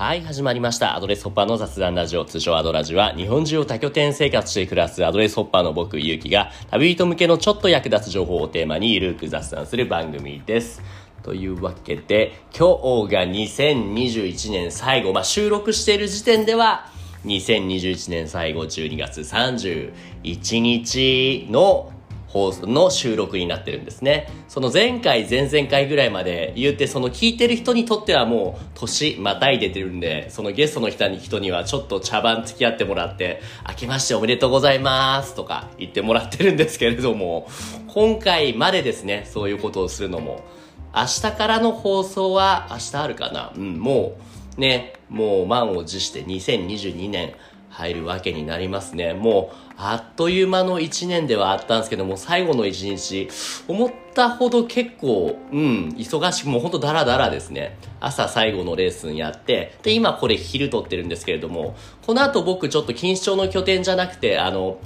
はい、始まりました。アドレスホッパーの雑談ラジオ、通称アドラジは、日本中を多拠点生活して暮らすアドレスホッパーの僕、ゆうきが、旅人向けのちょっと役立つ情報をテーマに、ゆるく雑談する番組です。というわけで、今日が2021年最後、まあ、収録している時点では、2021年最後12月31日の放送の収録になってるんですね。その前回、前々回ぐらいまで言って、その聞いてる人にとってはもう年またいでてるんで、そのゲストの人に人にはちょっと茶番付き合ってもらって、明けましておめでとうございますとか言ってもらってるんですけれども、今回までですね、そういうことをするのも。明日からの放送は、明日あるかな？うん、もうね、もう満を持して2022年入るわけになりますね。もう、あっという間の1年ではあったんですけども、最後の1日、思ったほど結構、うん、忙しく、もうほんとダラダラですね。朝最後のレースンやって、で、今これ昼撮ってるんですけれども、この後僕ちょっと錦糸町の拠点じゃなくて、あの、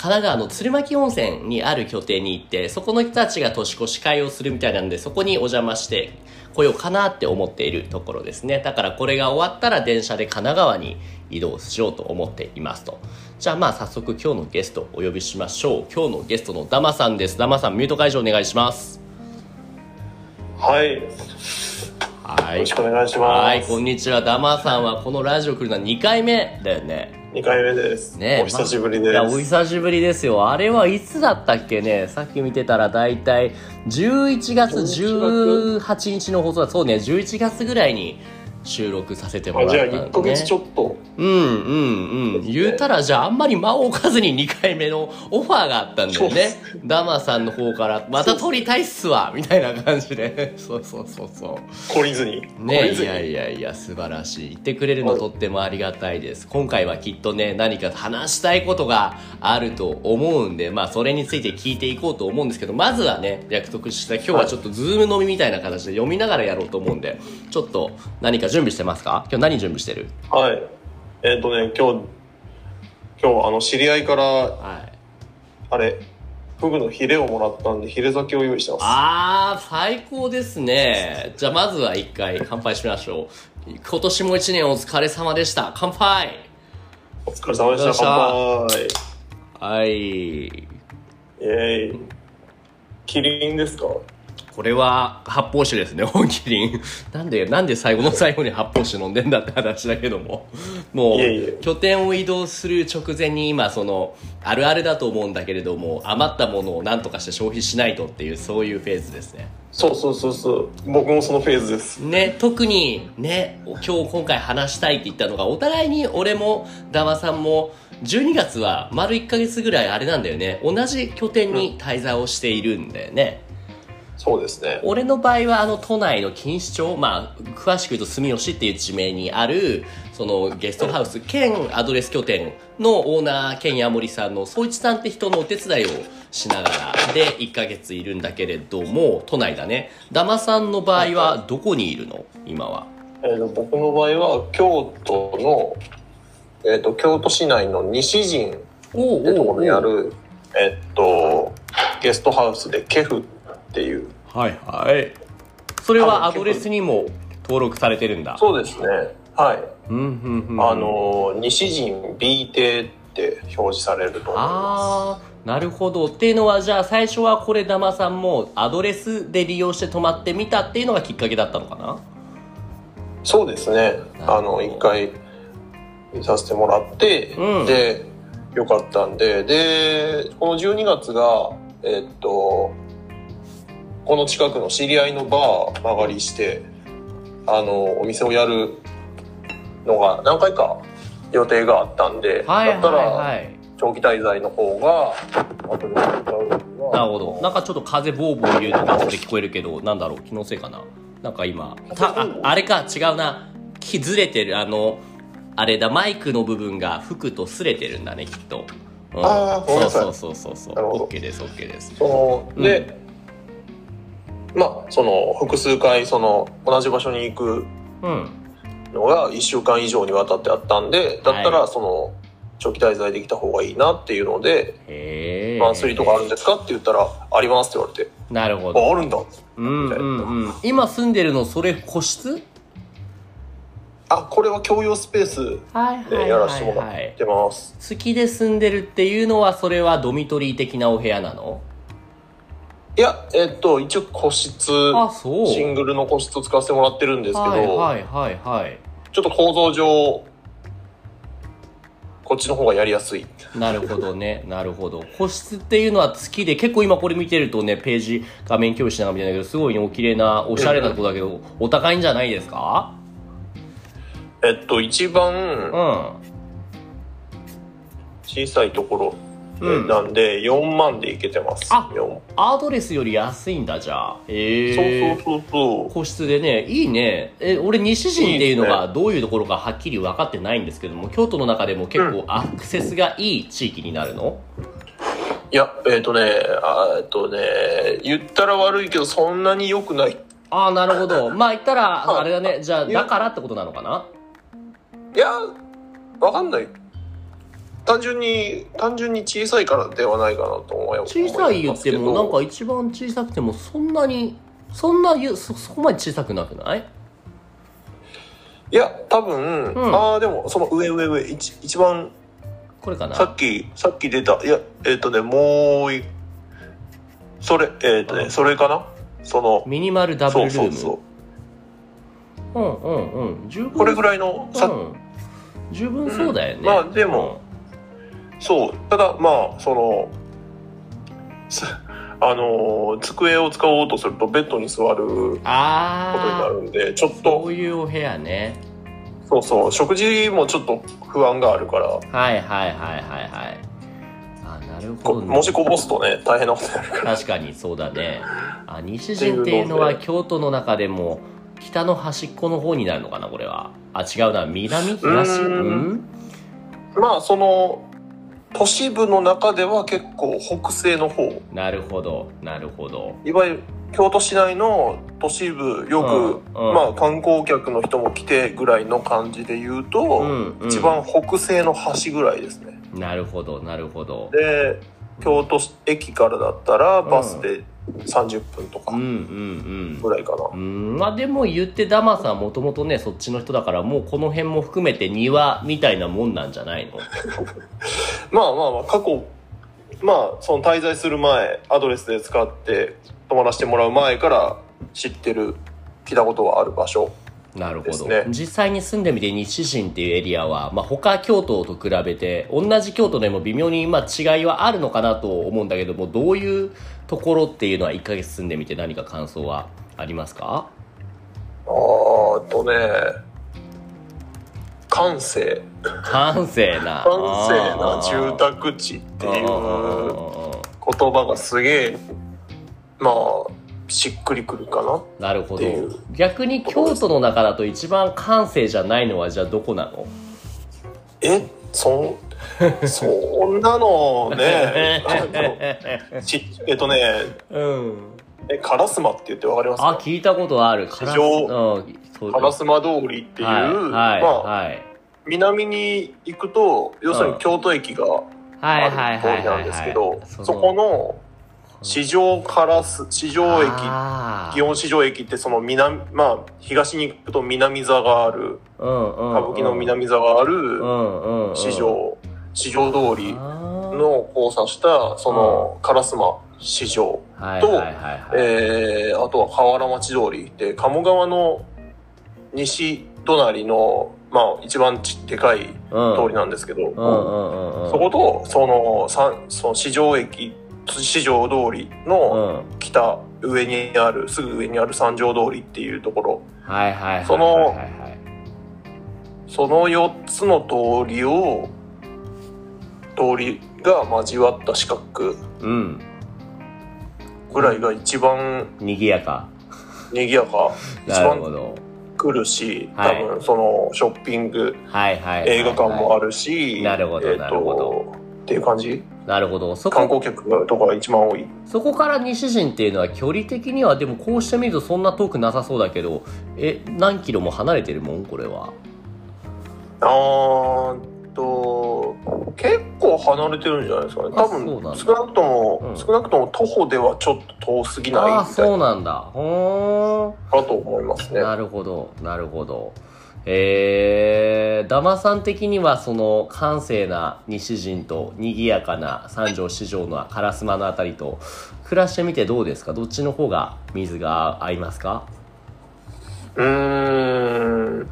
神奈川の鶴巻温泉にある拠点に行って、そこの人たちが年越し会をするみたいなんで、そこにお邪魔して来ようかなって思っているところですね。だからこれが終わったら電車で神奈川に移動しようと思っていますと。じゃあまあ早速今日のゲストお呼びしましょう。今日のゲストのダマさんです。ダマさんミュート解除お願いします。はい、よはいろし。くお願いします。はい、こんにちは。ダマさんはこのラジオ来るのは2回目だよね。2回目です。ねお久しぶりいや、おです。久しぶりですよ。あれはいつだったっけね？さっき見てたらだいたい11月18日の放送だ。そうね、11月ぐらいに収録させてもらあじゃあったんで、ね。1ヶ月ちょっと。うんうんうん。言うたらじゃああんまり間を置かずに2回目のオファーがあったんだよね。ダマさんの方から、また撮りたいっすわみたいな感じで。そうそうそうそう。懲りずに。懲ねいやいやいや素晴らしい言ってくれるのとってもありがたいです今回はきっとね何か話したいことがあると思うんでまあそれについて聞いていこうと思うんですけどまずはね約束した今日はちょっとズーム飲みみたいな形で読みながらやろうと思うんでちょっと何か準備してますか？今日何準備してる？はい。えっ、とね、今日、今日、あの、知り合いから、はいあれ、フグのヒレをもらったんで、ヒレ酒を用意してます。あー最高ですねじゃあまずは一回乾杯しましょう今年も一年お疲れ様でした乾杯お疲れ様でした。乾はい杯。イェーイ。キリンですか？これは発泡酒ですね、本麒麟。なんで、なんで最後の最後に発泡酒飲んでんだって話だけども。もう、拠点を移動する直前に今、その、あるあるだと思うんだけれども、余ったものを何とかして消費しないとっていう、そういうフェーズですね。そうそうそうそう。僕もそのフェーズです。ね、特にね、今日今回話したいって言ったのが、お互いに俺も、ダマさんも、12月は丸1ヶ月ぐらいあれなんだよね。同じ拠点に滞在をしているんだよね。そうですね。俺の場合はあの都内の錦糸町、まあ、詳しく言うと住吉っていう地名にあるそのゲストハウス兼アドレス拠点のオーナー兼ヤモリさんの総一さんって人のお手伝いをしながらで1ヶ月いるんだけれども都内だね。ダマさんの場合はどこにいるの？今は。えーと僕の場合は、京都の、えっ、と、京都市内の西陣おってところにある、えっと、ゲストハウスでケフっていう。はいはいそれはアドレスにも登録されてるんだそうですね。はい。うんうんうんあの、西陣 B 邸って表示されると思いまあーなるほどっていうのはじゃあ最初はこれダマさんもアドレスで利用して泊まってみたっていうのがきっかけだったのかな？す。そうですね。あの、一回見させてもらって、うんで、よかったんで、で、この12月が、えっと、この近くの知り合いのバー曲がりして、あの、お店をやるのが何回か予定があったんで、はいはいだったら、はい長期滞在の方が、なるほど。なんかちょっと風ボーボー言うのが後で聞こえるけどなんだろう。気のせいかな。なんか今たああれか。違うな。きずれてる。あのあれだ。マイクの部分が服と擦れてるんだねきっと、うん、あーごめんなさい。そうそうそうそうなるほど。OK です OK です。その、うん。で、まあ、その、複数回、その、同じ場所に行くうん。のが1週間以上にわたってあったんで、だったはら、その、長期滞在できた方がいいなっていうので、へえマンスリーとかあるんですかって言ったら、ありますって言われて、なるほど。あ、あるんだ。うんうんうん。今住んでるのそれ個室？あこれは共用スペースはいでやらせてもらはいってます、月で住んでるっていうのはそれはドミトリー的なお部屋なの？いやえっと一応個室あそう。シングルの個室を使わせてもらってるんですけど、はいはいはいはい。ちょっと構造上こっちの方がやりやすい。なるほどね。なるほど。個室っていうのは月で結構今これ見てるとねページ画面共有しながら見てんだけどすごいねお綺麗なおしゃれなとこだけどお高いんじゃないですか？えっと一う番ん。小さいところうん。なんで4万でいけてます、あ4アドレスより安いんだじゃあ。へえそうそうそうそう。個室でね。いいね。え俺西陣っていうのがどういうところかはっきり分かってないんですけども京都の中でも結構アクセスがいい地域になるの、いやえっ、とねあえっとね言ったら悪いけどそんなに良くない。ああなるほど。まあ言ったら ああれだね。じゃあだからってことなのかな？いやわかんない単純に単純に小さいからではないかなと思います小さい言ってもなんかか一番小さくてもそんなにそんなゆそそこまで小さくなくない？いや多分、うん。ああでもその上上上一一番これかな？さっきさっき出たいやえっ、とねもういそれえっ、とね、うん。それかな？そのミニマルダブルルーム？そうそうそう。うんうんうん。十分。これぐらいのさ、うん。十分そうだよね、うん。まあでもそう。ただまあそのすあのー机を使おうとするとベッドに座ることになるんでちょっそとういうお部屋ね。そうそう。食事もちょっと不安があるから。はいはいはいはいはい。あなるほど、ね、こもしこぼすとね大変なことになるから。確かにそうだね。あ西陣っていうのは京都の中でも北の端っこの方になるのかなこれは。あ違うな。南？東？うん？まあその都市部の中では結構北西の方。なるほどなるほど。いわゆる京都市内の都市部よく、うんうん。まあ観光客の人も来てぐらいの感じで言うと、うんうん。一番北西の端ぐらいですね。なるほどなるほど。で京都駅からだったらバスで30分とかぐらいかな、うんうん。まあでも言ってダマさんもともとねそっちの人だからもうこの辺も含めて庭みたいなもんなんじゃないの？まあまあまあ過去まあその滞在する前アドレスで使って泊まらせてもらう前から知ってる聞いたことはある場所なるほど、ね。実際に住んでみて西陣っていうエリアは、まあ、他京都と比べて同じ京都でも微妙にまあ違いはあるのかなと思うんだけどもどういうところっていうのは1ヶ月住んでみて何か感想はありますか？あーとね閑静閑静な。閑静な住宅地っていう言葉がすげえまあしっくりくるかななるほど。逆に京都の中だと一番閑静じゃないのはじゃあどこなの？え？そん そんなのね。えっとね。うん。え烏丸って言ってわかりますか？あ聞いたことある。地上。うんそう烏丸通りっていう、はいはいまあはい。南に行くと要するに京都駅がはいある通りなはいんですけどはい。そこの市場からす市場駅祇園市場駅ってその南まあ東に行くと南座があるうんうんうん。歌舞伎の南座があるうんうんうん。市場市場通りの交差したその烏丸市場とはいはいえーあとは河原町通りで鴨川の西隣のまあ一番ちでかいうん。通りなんですけど、うんうんうんうん。そことそのさその市場駅市場通りうのん。北上にあるすぐ上にある三条通りっていうところ。はいはいはいはいそのその4つの通りを通りが交わった四角。うん。ぐらいが一番賑やか。賑やか。一番ど来るしはい。多分そのショッピング映画館もあるるしなるほどなるほど。っていう感じ？なるほど。そ観こ光客とかが一番多い。そこから西陣っていうのは距離的にはでもこうしてみるとそんな遠くなさそうだけどえ何キロも離れてるもん？これは。あーっと結構離れてるんじゃないですかね。多分少なくとも、うん。少なくとも徒歩ではちょっと遠すぎないみああたいそうなんだ。ほーん。かと思いますね。なるほどなるほどえー、ダマさん的にはその閑静な西陣と賑やかな三条四条の烏丸のあたりと暮らしてみてどうですか？どっちの方が水が合いますか？うーん。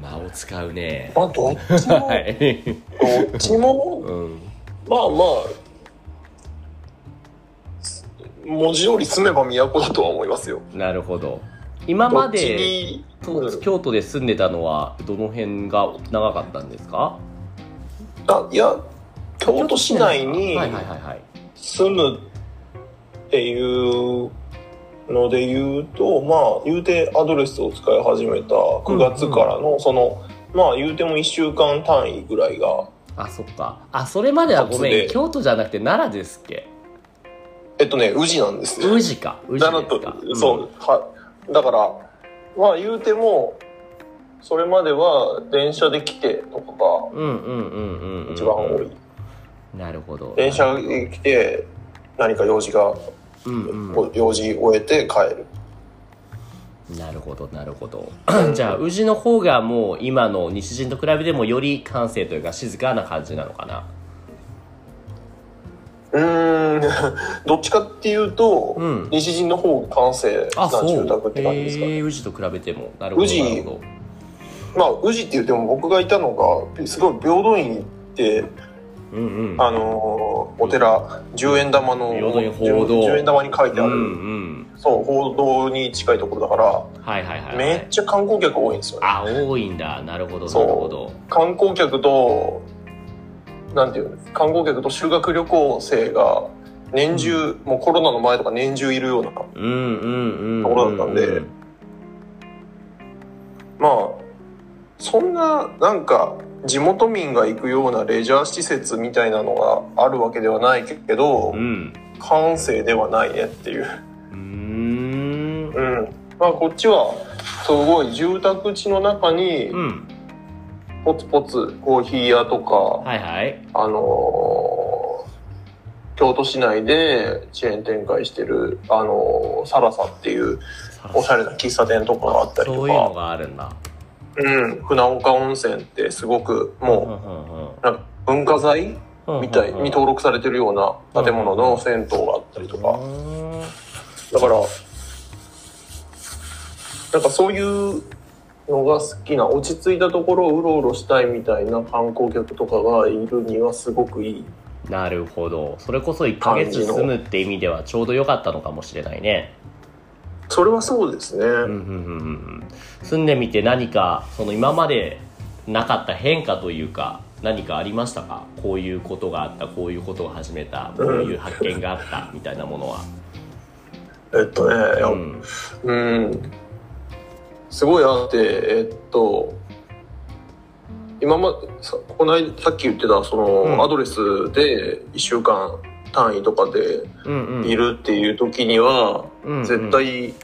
間を使うね。まあ、どっちも、はい、どっちも、うん、まあまあ、文字通り住めば都だとは思いますよ。なるほど。今まで京都で住んでたのはどの辺が長かったんですか？あいや、京都市内に住むっていうので言うと、まあ、言うてアドレスを使い始めた9月からの、その、まあ、言うても1週間単位ぐらいが、あそっか。あそれまではごめん。京都じゃなくて奈良ですっけ？えっとね、宇治なんですよ。宇治か。宇治だなとです。か、そう、はだからまあ言うてもそれまでは電車で来てとかがうんうんうんうんうん一番多い、なるほど。電車で来て何か用事が、うんう用事終えて帰る。んなるほどなるほど。じゃあ宇治の方がもう今の西陣と比べてもより閑静というか静かな感じなのかなうーん。どっちかっていうと、うん。西陣の方が完成な住宅って感じですかね。宇治と比べても。なるほどまあ宇治って言っても僕がいたのがすごい平等院ってどうんうん。あのーお寺10円玉の平等院報道。10円玉に書いてある、うんうん。そう報道に近いところだからはいはいはい、はい、めっちゃ観光客多いんですよ。ね。あ多いんだ。なるほどなるほど。観光客と、なんていう観光客と修学旅行生が年中、もうコロナの前とか年中いるような、ところだったんで。まあ、そんな、なんか、地元民が行くようなレジャー施設みたいなのがあるわけではないけどう、ん。閑静ではないねっていう。うーん。うん。まあ、こっちは、すごい住宅地の中にう、んポツポツコーヒー屋とか、はいはい。あのー京都市内でチェーン展開してる、あのーサラサっていうおしゃれな喫茶店とかがあったりとそういうのか、があるんだ。うん、船岡温泉ってすごくもうなんか文化財うん。みたいに登録されてるような建物の銭湯があったりとか、うん。だから、なんかそういうのが好きな、落ち着いたところをうろうろしたいみたいな観光客とかがいるにはすごくいい。なるほどそれこそ1ヶ月住むって意味ではちょうど良かったのかもしれないねそれはそうですね。うんうんうんうん住んでみて何かその今までなかった変化というか何かありましたか？こういうことがあったこういうことを始めたこういう発見があったみたいなものはえっとね、うんうん。すごいあって、えっと、今まさこの間さっき言ってたその、うん。アドレスで1週間単位とかでいるっていう時には、うんうん。絶対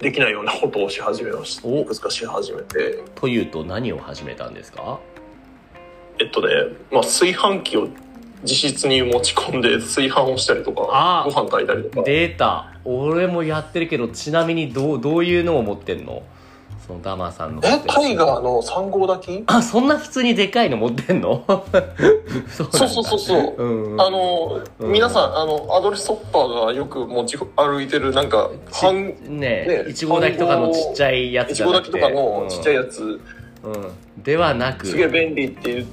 できないようなことをし始めました。お。いくつかし始めて。というと何を始めたんですか？えっとね、まあ炊飯器を自室に持ち込んで炊飯をしたりとかご飯炊いたりとか。データ俺もやってるけどちなみにどうどういうのを持ってんの？そのダマさんのえ、タイガーの3号炊き？あそんな普通にでかいの持ってんの？そうそうそうそうそう。うんうん。あの、うん。皆さん、あの、アドレスソッパーがよく持ち歩いてる、なんか、半、ねねいちご炊きとかのちっちゃいやついちご炊きとかのちっちゃいやつ、うん。うん。ではなく。すげえ便利っていう、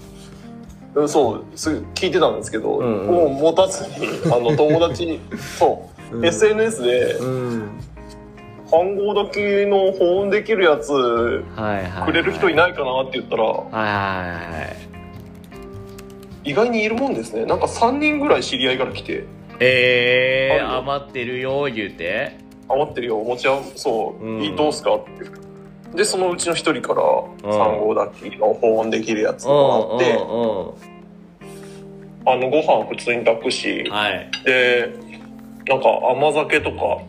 うんそう、すぐ聞いてたんですけど、うんうん。もう持たずに、あの、友達に、そう、うん SNS で、うん。半合炊きの保温できるやつ、くれる人いいないかなって言ったら、はい意外にいるもんですね。なんか3人ぐらい知り合いから来て、えー、余ってるよ言うて。余ってるよ、お持ち合う、そう、うん。どうすかって。で、そのうちの一人から、うん。3合炊きの保温できるやつうんがあって、うんあの、ご飯普通に炊くしうん、はい。で、なんか甘酒とか、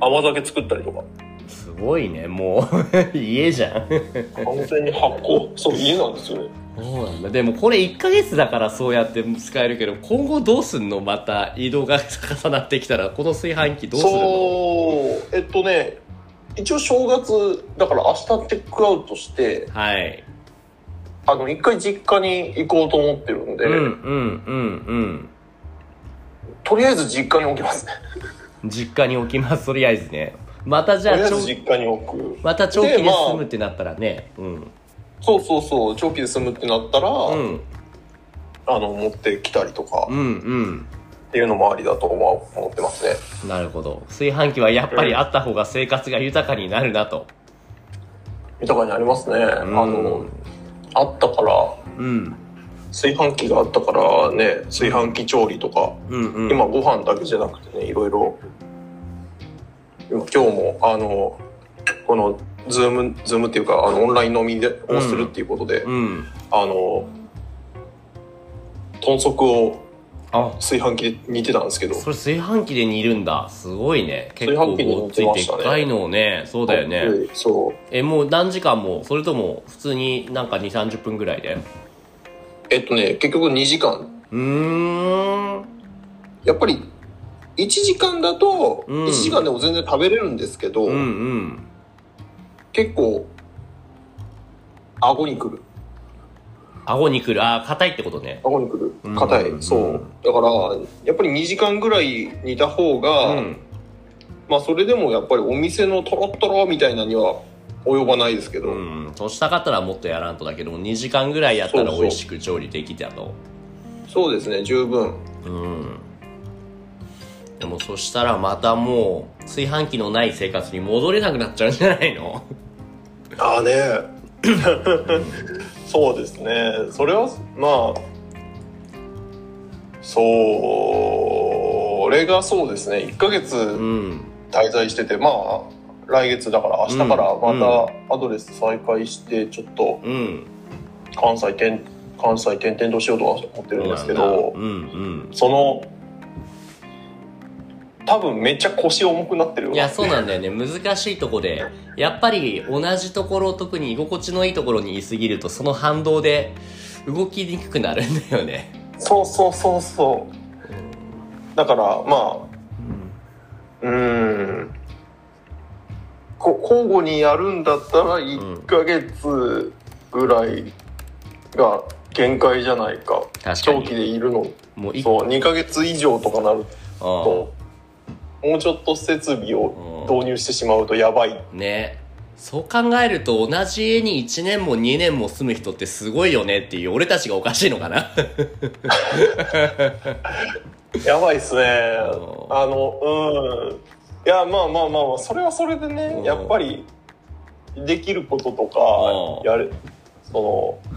甘酒作ったりとか、すごいね。もう 家じゃん。完全に発酵、そう、家なんですよね。そうなんだ。でもこれ1ヶ月だからそうやって使えるけど今後どうすんの？また移動が重なってきたらこの炊飯器どうするの？そう。えっとね一応正月だから明日テックアウトしてはい。あの一回実家に行こうと思ってるんで、うんうんうんとりあえず実家に置きますね。うん実家に置きます。とりあえずね。またじゃとりあえず実家に置く。また長期ででまあ済むってなったらね。うん。そうそうそう。長期で済むってなったら、うん。あの持ってきたりとか。うんうん。っていうのもありだと思ってますね。なるほど。炊飯器はやっぱりあった方が生活が豊かになるなと。豊かになりますね、ん。あのあったから。うん炊飯器があったからね炊飯器調理とか、うんうん。今ご飯だけじゃなくてねいろいろ。今今日もあのこのズームズームっていうかあのオンライン飲みでをするっていうことで、うん。あの豚足をあ。炊飯器で煮てたんですけど。それ炊飯器で煮るんだ。すごいね。結構ごっついてっかいのをね。そうだよね。でそう。えもう何時間もそれとも普通になんか2 3 0分ぐらいで？えっとね結局2時間。うーん。やっぱり1時間だとうん。1時間でも全然食べれるんですけど、うんうん。結構顎にくる。顎にくる。あ硬いってことね。顎にくる。うん硬い、うん。そう。だからやっぱり2時間ぐらい煮た方が、うん。まあそれでもやっぱりお店のトロットロみたいなには及ばないですけど、うん。としたかったらもっとやらんとだけども2時間ぐらいやったらそうそう美味しく調理できたと。そうですね十分。うん。でもそしたらまたもう炊飯器のない生活に戻れなくなっちゃうんじゃないの？ああね。そうですね。それはまあそれがそうですね。1ヶ月うん。滞在しててまあ来月だから明日からまたアドレス再開してちょっとうん。関西転関西転々としようとは思ってるんですけどうんうん。その多分めっちゃ腰重くなってるいやそうなんだよね。難しいとこでやっぱり同じところ特に居心地のいいところにいすぎるとその反動で動きにくくなるんだよね。そうそうそうそう。だからまあうーんこ交互にやるんだったら1ヶ月ぐらいが限界じゃないか、確か長期にでいるの。もういそう2ヶ月以上とかなるうともうちょっと設備をん。導入してしまうとやばい。うんね。そう考えると同じ家に1年も2年も住む人ってすごいよねっていう俺たちがおかしいのかな。やばいっすね。うんあのうんいやまあまあまあまあそれはそれでねうん。やっぱりできることとかうん。やるその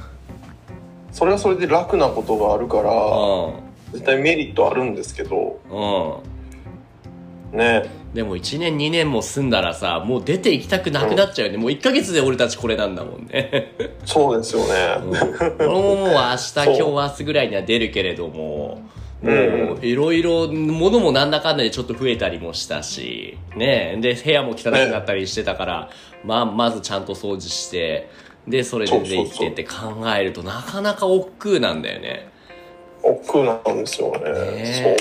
それはそれで楽なことがあるからう絶対メリットあるんですけどんうん。ね。でも1年2年も住んだらさもう出て行きたくなくなっちゃうよね、もう1ヶ月で俺たちこれなんだもんね。そうですようん。ね俺ももう明日今日明日ぐらいには出るけれどももういろいろ物もなんだかんだでちょっと増えたりもしたしねで部屋も汚くなったりしてたから、まあ、まずちゃんと掃除してでそれで出て行ってって考えるとなかなか億劫なんだよね。億劫なんですよね。ね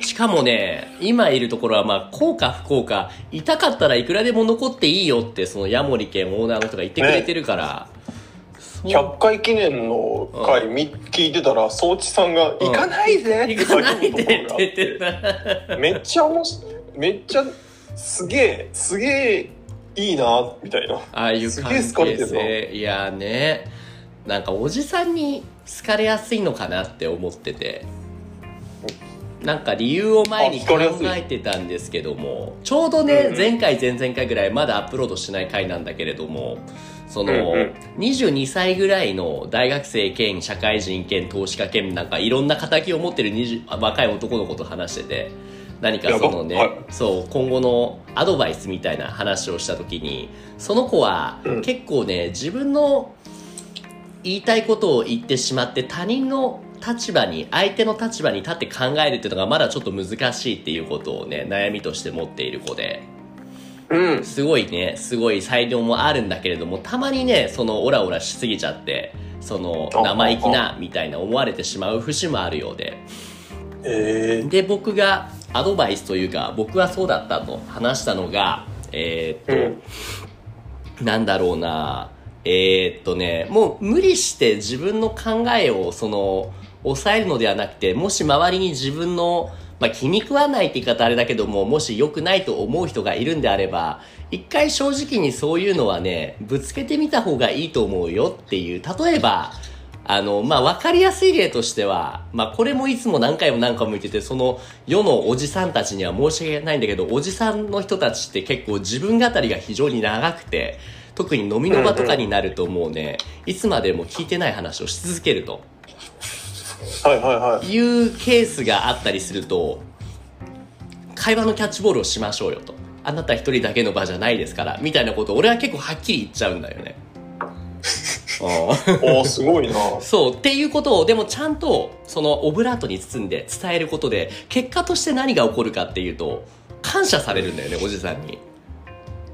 しかもね今いるところはまあ幸か不幸か痛かったらいくらでも残っていいよってそのヤモリ県オーナーの人が言ってくれてるから、100回記念の回み聞いてたら装置さんが「行かないで!」って行かないでって叫ぶところがあ言ってた。めっちゃ面白いめっちゃすげえすげえいいなみたいな。ああいうす関げえ好かれてるな係性いやね。なんかおじさんに好かれやすいのかなって思ってて。なんか理由を前に考えてたんですけどもちょうどね、うん前回前々回ぐらいまだアップロードしない回なんだけれどもその、うんうん。22歳ぐらいの大学生兼社会人兼投資家兼なんかいろんな敵を持ってる20あ若い男の子と話してて何かそのね、はい。そう今後のアドバイスみたいな話をした時にその子はうん。結構ね自分の言いたいことを言ってしまって他人の立場に相手の立場に立って考えるっていうのがまだちょっと難しいっていうことをね悩みとして持っている子でううん。すごいね、すごい才能もあるんだけれども、たまにね、そのオラオラしすぎちゃって、そのあ生意気なみたいな思われてしまう節もあるようで。ええで、僕がアドバイスというか、僕はそうだったと話したのが、えーっと、うん。なんだろうなえー、っとね、もう無理して自分の考えをその、抑えるのではなくて、もし周りに自分の、まあ、気に食わないって言い方あれだけども、もし良くないと思う人がいるんであれば、一回正直にそういうのはね、ぶつけてみた方がいいと思うよっていう、例えば、あの、まあ、わかりやすい例としては、まあ、これもいつも何回も何回も言ってて、その世のおじさんたちには申し訳ないんだけど、おじさんの人たちって結構自分語りが非常に長くて、特に飲みの場とかになるともうね、いつまでも聞いてない話をし続けると。はいはいはい。いうケースがあったりすると、会話のキャッチボールをしましょうよと。あなた一人だけの場じゃないですから、みたいなことを俺は結構はっきり言っちゃうんだよね。う んおー、すごいな。そう、っていうことを、でもちゃんと、そのオブラートに包んで伝えることで、結果として何が起こるかっていうと、感謝されるんだよね、おじさんに。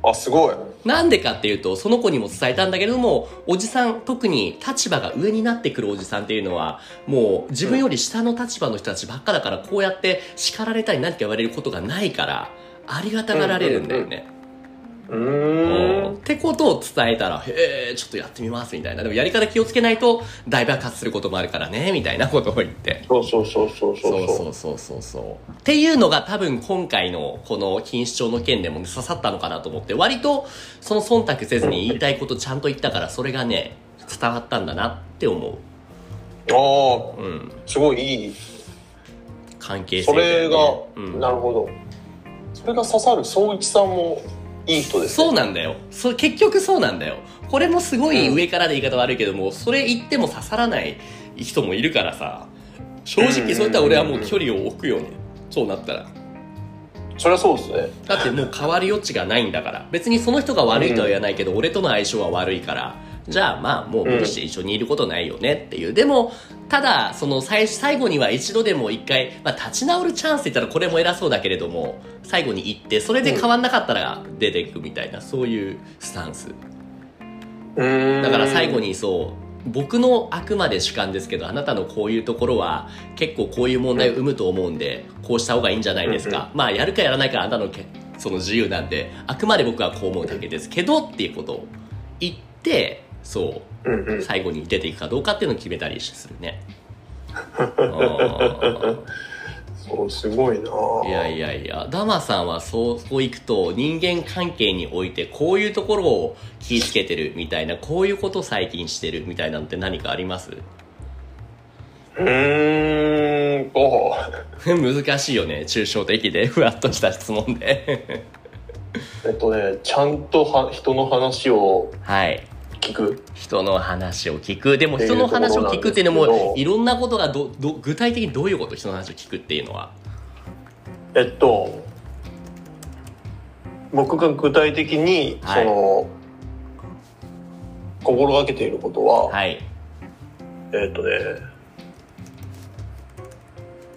あ、すごい。なんでかっていうと、その子にも伝えたんだけれども、おじさん、特に立場が上になってくるおじさんっていうのは、もう自分より下の立場の人たちばっかだから、こうやって叱られたり何か言われることがないから、ありがたがられるんだよね。うーん。ってことを伝えたら、へえ、ちょっとやってみますみたいな。でもやり方気をつけないと大爆発することもあるからね、みたいなことを言って。そうそうそうそうそそうう。そうそうそうそう。っていうのが多分今回のこの錦糸町の件でも、ね、刺さったのかなと思って、割とその忖度せずに言いたいことちゃんと言ったから、それがね、伝わったんだなって思う。ああ、うん。すごいいい。関係性ね、れが、うん、なるほど。それが刺さる総一さんもいい人ですそうなんだよ。そ結局そうなんだよ。これもすごいうん上からで言い方悪いけども、それ言っても刺さらない人もいるからさ、正直そういったら俺はもう距離を置くよね。そうなったら。そりゃそうですね。だってもう変わる余地がないんだから。別にその人が悪いとは言わないけど、俺との相性は悪いから。じゃあまあもう無理して一緒にいることないよねっていう。でも、ただ、その最最後には一度でも一回、まあ立ち直るチャンスって言ったらこれも偉そうだけれども、最後に行って、それで変わんなかったら出ていくみたいな、そういうスタンス。だから最後にそう、僕のあくまで主観ですけど、あなたのこういうところは結構こういう問題を生むと思うんで、こうした方がいいんじゃないですか。まあやるかやらないかあなたのけその自由なんで、あくまで僕はこう思うだけですけどっていうことを言って、そう、うんうん。最後に出ていくかどうかっていうのを決めたりするね。うんそう、すごいないやいやいや、ダマさんはそう、そういくと人間関係においてこういうところを気ぃつけてるみたいな、こういうこと最近してるみたいなのって何かあります？うーんと、難しいよね。抽象的で、ふわっとした質問で。えっとね、ちゃんとは人の話をはい。聞く？人の話を聞く。でも人の話を聞くっていうのも、いろんなことがど、ど、具体的にどういうこと人の話を聞くっていうのは？えっと、僕が具体的に、はいその、心がけていることは、はい。えっとね、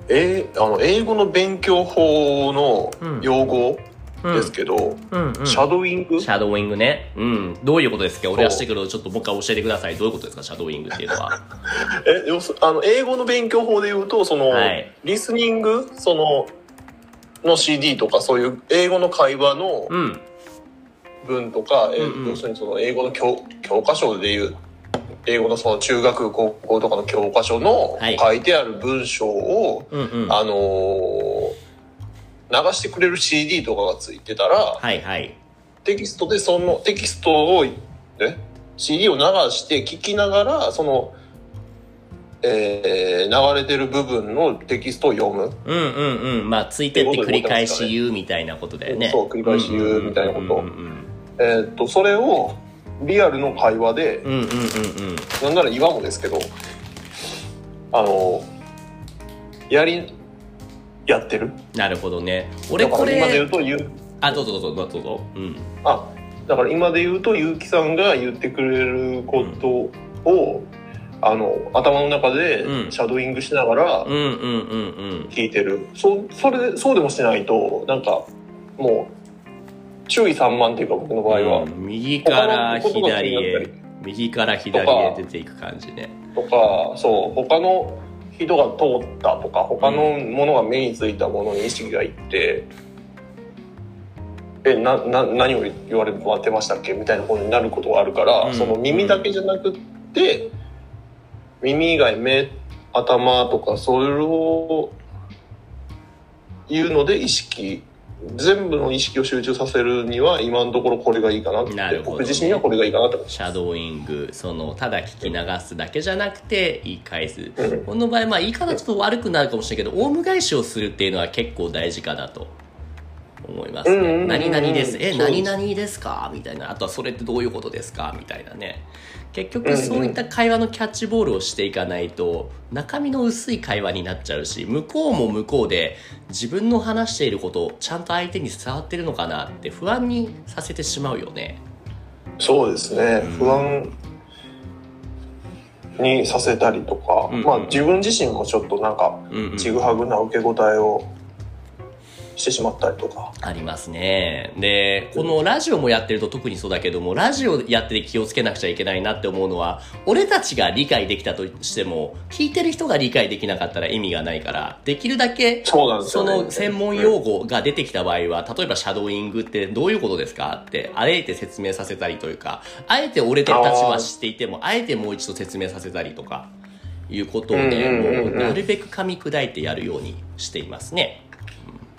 えあの英語の勉強法の用語うんですけど、うんうん。シャドウイング？シャドウイングね。うん。どういうことですか？俺はしてくるちょっともう一回教えてください。どういうことですか？シャドウイングっていうのは。え要すあの英語の勉強法で言うとその、はいリスニング？そのの CD とかそういう英語の会話のうん。文とか、えうんうん要するにその英語の教教科書でいう英語のその中学高校とかの教科書のはい書いてある文章を、うんうん。あのー流してくれる CD とかがついてたら、はいはい。テキストでそのテキストを、ね、CD を流して聞きながらその、えー流れてる部分のテキストを読む。うんうんうん。まあ、ついてって繰り返し言うみたいなことだよね。そう繰り返し言うみたいなことえーっとそれをリアルの会話で。うんうんうんうん。なんなら今もですけどあのやりやってる？なるほどね。俺こだから今で言れう、とゆあ、どうぞどうぞ。どうぞ。うん。あだから今で言うと結城さんが言ってくれることを、あの頭の中でうん。シャドーイングしながらうんうんうんうん。聞いてる、そそれでそうでもしてないとなんかもう注意散漫っていうか僕の場合は、うん。右から左へ。右から左へ出ていく感じね。とかそう。他の人が通ったとか他のものが目についたものに意識がいって、えなな何を言われてましたっけ？みたいなことになることがあるから、うん。その耳だけじゃなくって耳以外目頭とかそれをいうので意識全部の意識を集中させるには今のところこれがいいかなって。なるほどね。僕自身にはこれがいいかなってシャドーイングそのただ聞き流すだけじゃなくて言い返す。うん。この場合まあ言い方ちょっと悪くなるかもしれないけどオウム返しをするっていうのは結構大事かなと思いますうんうん。うんうんね何々です。え何々ですか？みたいな。あとはそれってどういうことですか？みたいなね結局そういった会話のキャッチボールをしていかないと中身の薄い会話になっちゃうし向こうも向こうで自分の話していることをちゃんと相手に伝わってるのかなって不安にさせてしまうよね。そうですね、うん。不安にさせたりとか、うん。まあ自分自身もちょっとなんかうんうん。ちぐはぐな受け答えをしてしまったりとか、ありますね。で、このラジオもやってると特にそうだけども、ラジオやってて気をつけなくちゃいけないなって思うのは、俺たちが理解できたとしても、聞いてる人が理解できなかったら意味がないから、できるだけ、そうなんですその専門用語が出てきた場合は、例えばシャドーイングってどういうことですかって、あえて説明させたりというか、あえて俺たちは知っていても、あえてもう一度説明させたりとか、いうことをね、もうなるべく噛み砕いてやるようにしていますね。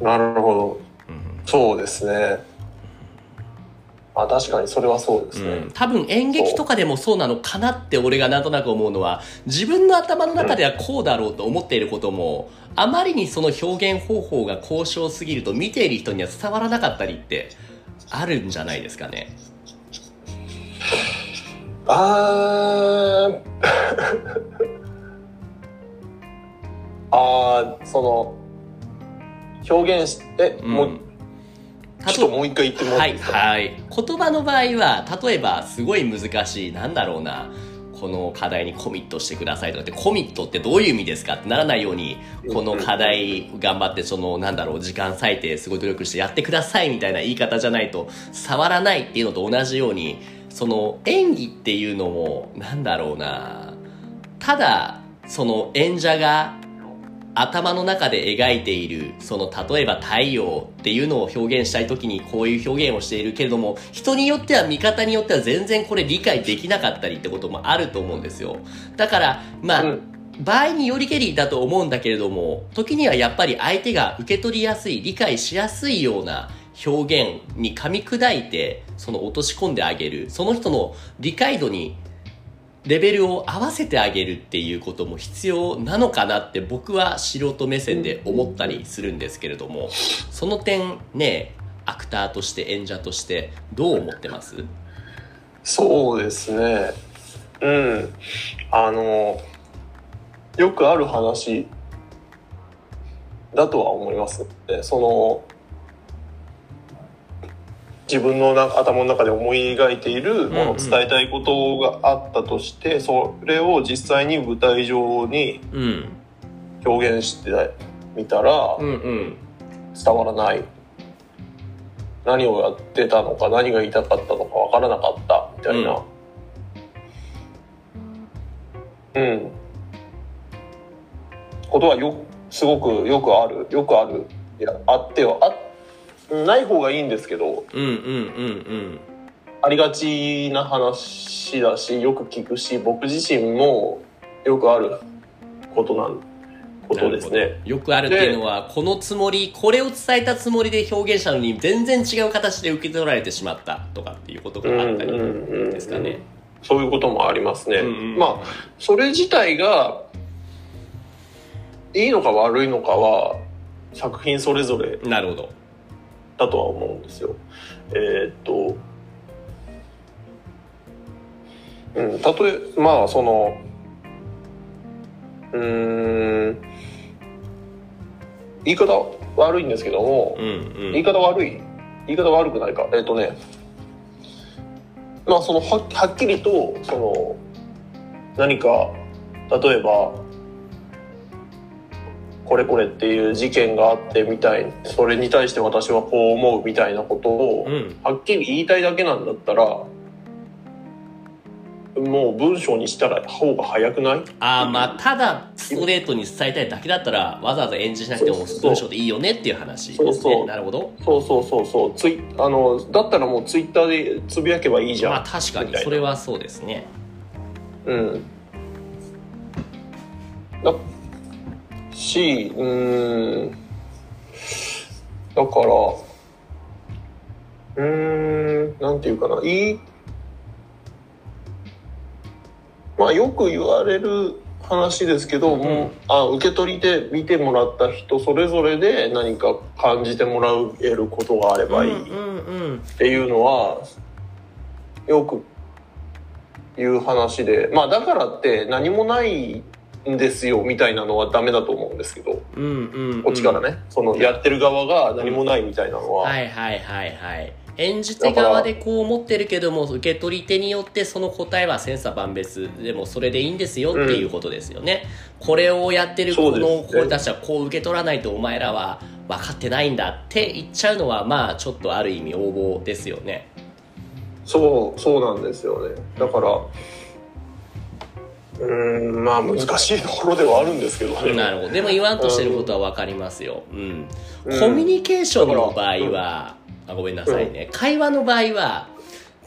なるほど。うん。そうですね。あ確かにそれはそうですね、うん、多分演劇とかでもそうなのかなって俺がなんとなく思うのは自分の頭の中ではこうだろうと思っていることもあまりにその表現方法が高尚すぎると見ている人には伝わらなかったりってあるんじゃないですかね。あー。あーその表現しえ、うん。もうちょっともう一回言ってもらはいっていいですか、はい。言葉の場合は例えばすごい難しいなんだろうなこの課題にコミットしてくださいとかってコミットってどういう意味ですかってならないようにこの課題頑張ってそのなんだろう時間割いてすごい努力してやってくださいみたいな言い方じゃないと触らないっていうのと同じようにその演技っていうのもなんだろうなただその演者が頭の中で描いているその例えば太陽っていうのを表現したい時にこういう表現をしているけれども人によっては見方によっては全然これ理解できなかったりってこともあると思うんですよ。だからまあ、うん。場合によりけりだと思うんだけれども時にはやっぱり相手が受け取りやすい理解しやすいような表現に噛み砕いてその落とし込んであげる。その人の理解度にレベルを合わせてあげるっていうことも必要なのかなって僕は素人目線で思ったりするんですけれどもその点ねアクターとして演者としてどう思ってます？そうですね。うん。あのよくある話だとは思います。ねその自分のな頭の中で思い描いているもの、うんうん。伝えたいことがあったとしてそれを実際に舞台上にうん。表現してみたらうんうん。伝わらない。何をやってたのか何が言いたかったのかわからなかったみたいな。うん、ことはよすごくよくあるよくあるいやあってはあない方がいいんですけどうんうんうんありがちな話だしよく聞くし僕自身もよくあることなんことですね。よくあるっていうのはこのつもりこれを伝えたつもりで表現したのに全然違う形で受け取られてしまったとかっていうことがあったりですかね。そういうこともありますね。うんうんまあそれ自体がいいのか悪いのかは作品それぞれなるほど。だとは思うんですよ。えーっと、うん、たとえ、まあ、その、うーん、言い方悪いんですけども、うんうん言い方悪い言い方悪くないか。えーっとね、まあ、その、ははっきりと、その、何か、例えば、これこれっていう事件があってみたいそれに対して私はこう思うみたいなことをうん。はっきり言いたいだけなんだったらもう文章にしたら方が早くない？ああまあただストレートに伝えたいだけだったらわざわざ演じしなくても文章でいいよねっていう話ですね。そうそう。なるほど。そうそうそうそう。ツイあのだったらもうツイッターでつぶやけばいいじゃん、まあ確かに。それはそうですね。うん。だしうーん。だからうーんなんていうかな。いいまあよく言われる話ですけど、もうあ受け取りで見てもらった人それぞれで何か感じてもらえることがあればいい、うんうんうん。っていうのはよく言う話で。まあだからって何もないんですよみたいなのはダメだと思うんですけど。うんうんうん。こっちからね、そのやってる側が何もないみたいなのは、はいはいはいはい。演じ手側でこう思ってるけども受け取り手によってその答えは千差万別。でもそれでいいんですよっていうことですよね、これをやってるこの子たちはこう受け取らないとお前らは分かってないんだって言っちゃうのはまあちょっとある意味横暴ですよね。そうそうなんですよね。だからうーんまあ難しいところではあるんですけどね。なるほど。でも言わんとしてることは分かりますよ、うん。うん。コミュニケーションの場合だかは、あごめんなさいね、会話の場合は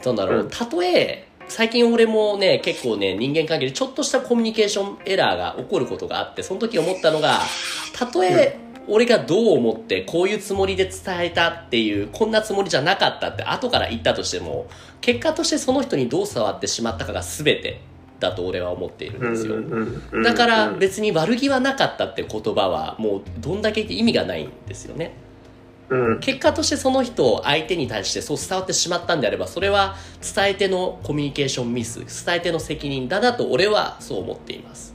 どうだろう、うん。たとえ最近俺もね結構ね人間関係でちょっとしたコミュニケーションエラーが起こることがあってその時思ったのがたとえ俺がどう思ってこういうつもりで伝えたっていうこんなつもりじゃなかったって後から言ったとしても結果としてその人にどう触ってしまったかが全てだと俺は思っているんですよ、だからうん別に悪気はなかったって言葉はもうどんだけ言って意味がないんですよね。うん。結果としてその人を相手に対してそう伝わってしまったんであればそれは伝え手のコミュニケーションミス伝え手の責任だなと俺はそう思っています。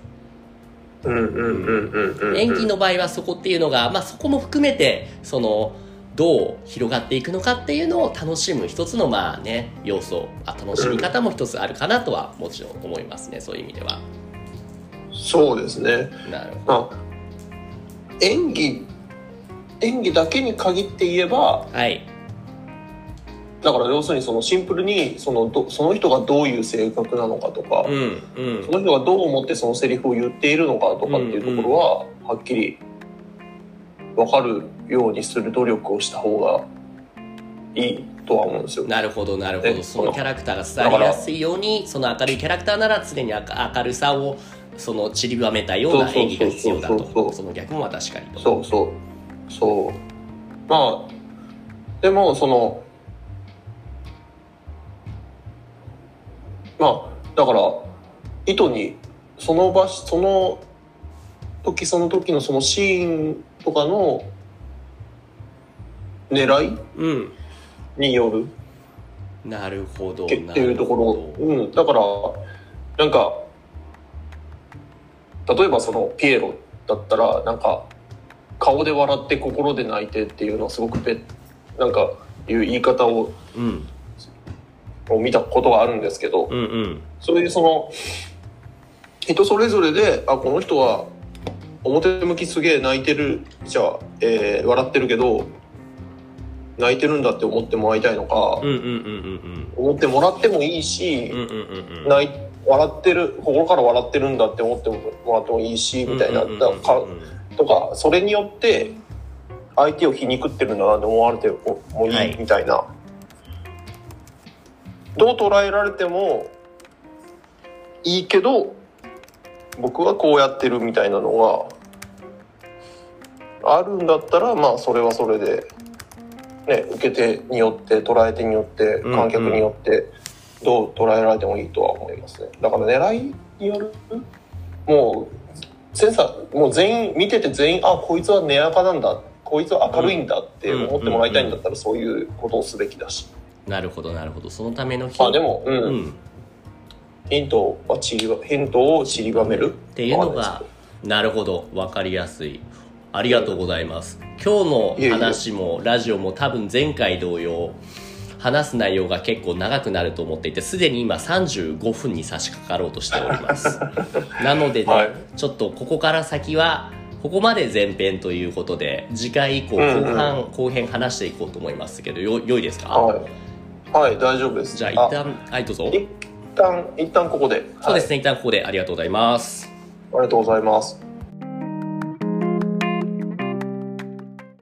演技の場合はそこっていうのが、まあ、そこも含めてそのどう広がっていくのかっていうのを楽しむ一つのまあね要素あ楽しみ方も一つあるかなとはもちろん思いますね。そういう意味では。そうですね。なるほど。まあ演技演技だけに限って言えばはい。だから要するにそのシンプルにそのどその人がどういう性格なのかとか、うんうん。その人がどう思ってそのセリフを言っているのかとかっていうところは、はっきり分かるようにする努力をした方がいいとは思うんですよ。なるほどなるほど。えそのキャラクターが伝わりやすいようにその明るいキャラクターなら常に明明るさをその散りばめたような演技が必要だそうそうそうそうとその逆もまあ確かにと。そうそう。そう。まあでもそのまあだから意図にその場所その時その時のそのシーンとかの狙い？うん。による？なるほどってっていうところ、うん、だからなんか例えばそのピエロだったらなんか顔で笑って心で泣いてっていうのはすごくべなんかいう言い方をうん。を見たことがあるんですけど、うんうん。そういうその人それぞれであこの人は表向きすげえ泣いてるじゃあ、えー笑ってるけど泣いてるんだって思ってもらいたいのか、うんうんうんうん思ってもらってもいいし、うんうんうんうん。泣い笑ってる心から笑ってるんだって思ってもらってもいいしみたいな、うんうかとかそれによって相手を皮肉ってるんだなって思われてもいい。みたいな。どう捉えられてもいいけど僕はこうやってるみたいなのがあるんだったらまあそれはそれで、ね、受け手によって捉え手によって観客によってどう捉えられてもいいとは思いますね。だから狙いによるもうセンサーもう全員見てて全員あこいつは根やかなんだこいつは明るいんだって思ってもらいたいんだったらそういうことをすべきだし。なるほどなるほど。そのためのまあでも、うん。うんヒントは散りばヒントを散りばめる？っっていうのがなるほど分かりやすい。ありがとうございます。今日の話もラジオも多分前回同様話す内容が結構長くなると思っていてすでに今35分に差し掛かろうとしております。なのでね、はい。ちょっとここから先はここまで前編ということで次回以降うんうん。後半、後編話していこうと思いますけどよ良いですか、はい。はい、大丈夫です。じゃあ一旦はいどうぞ。一旦、一旦ここで。そうですね。ね一旦ここでありがとうございますありがとうございます。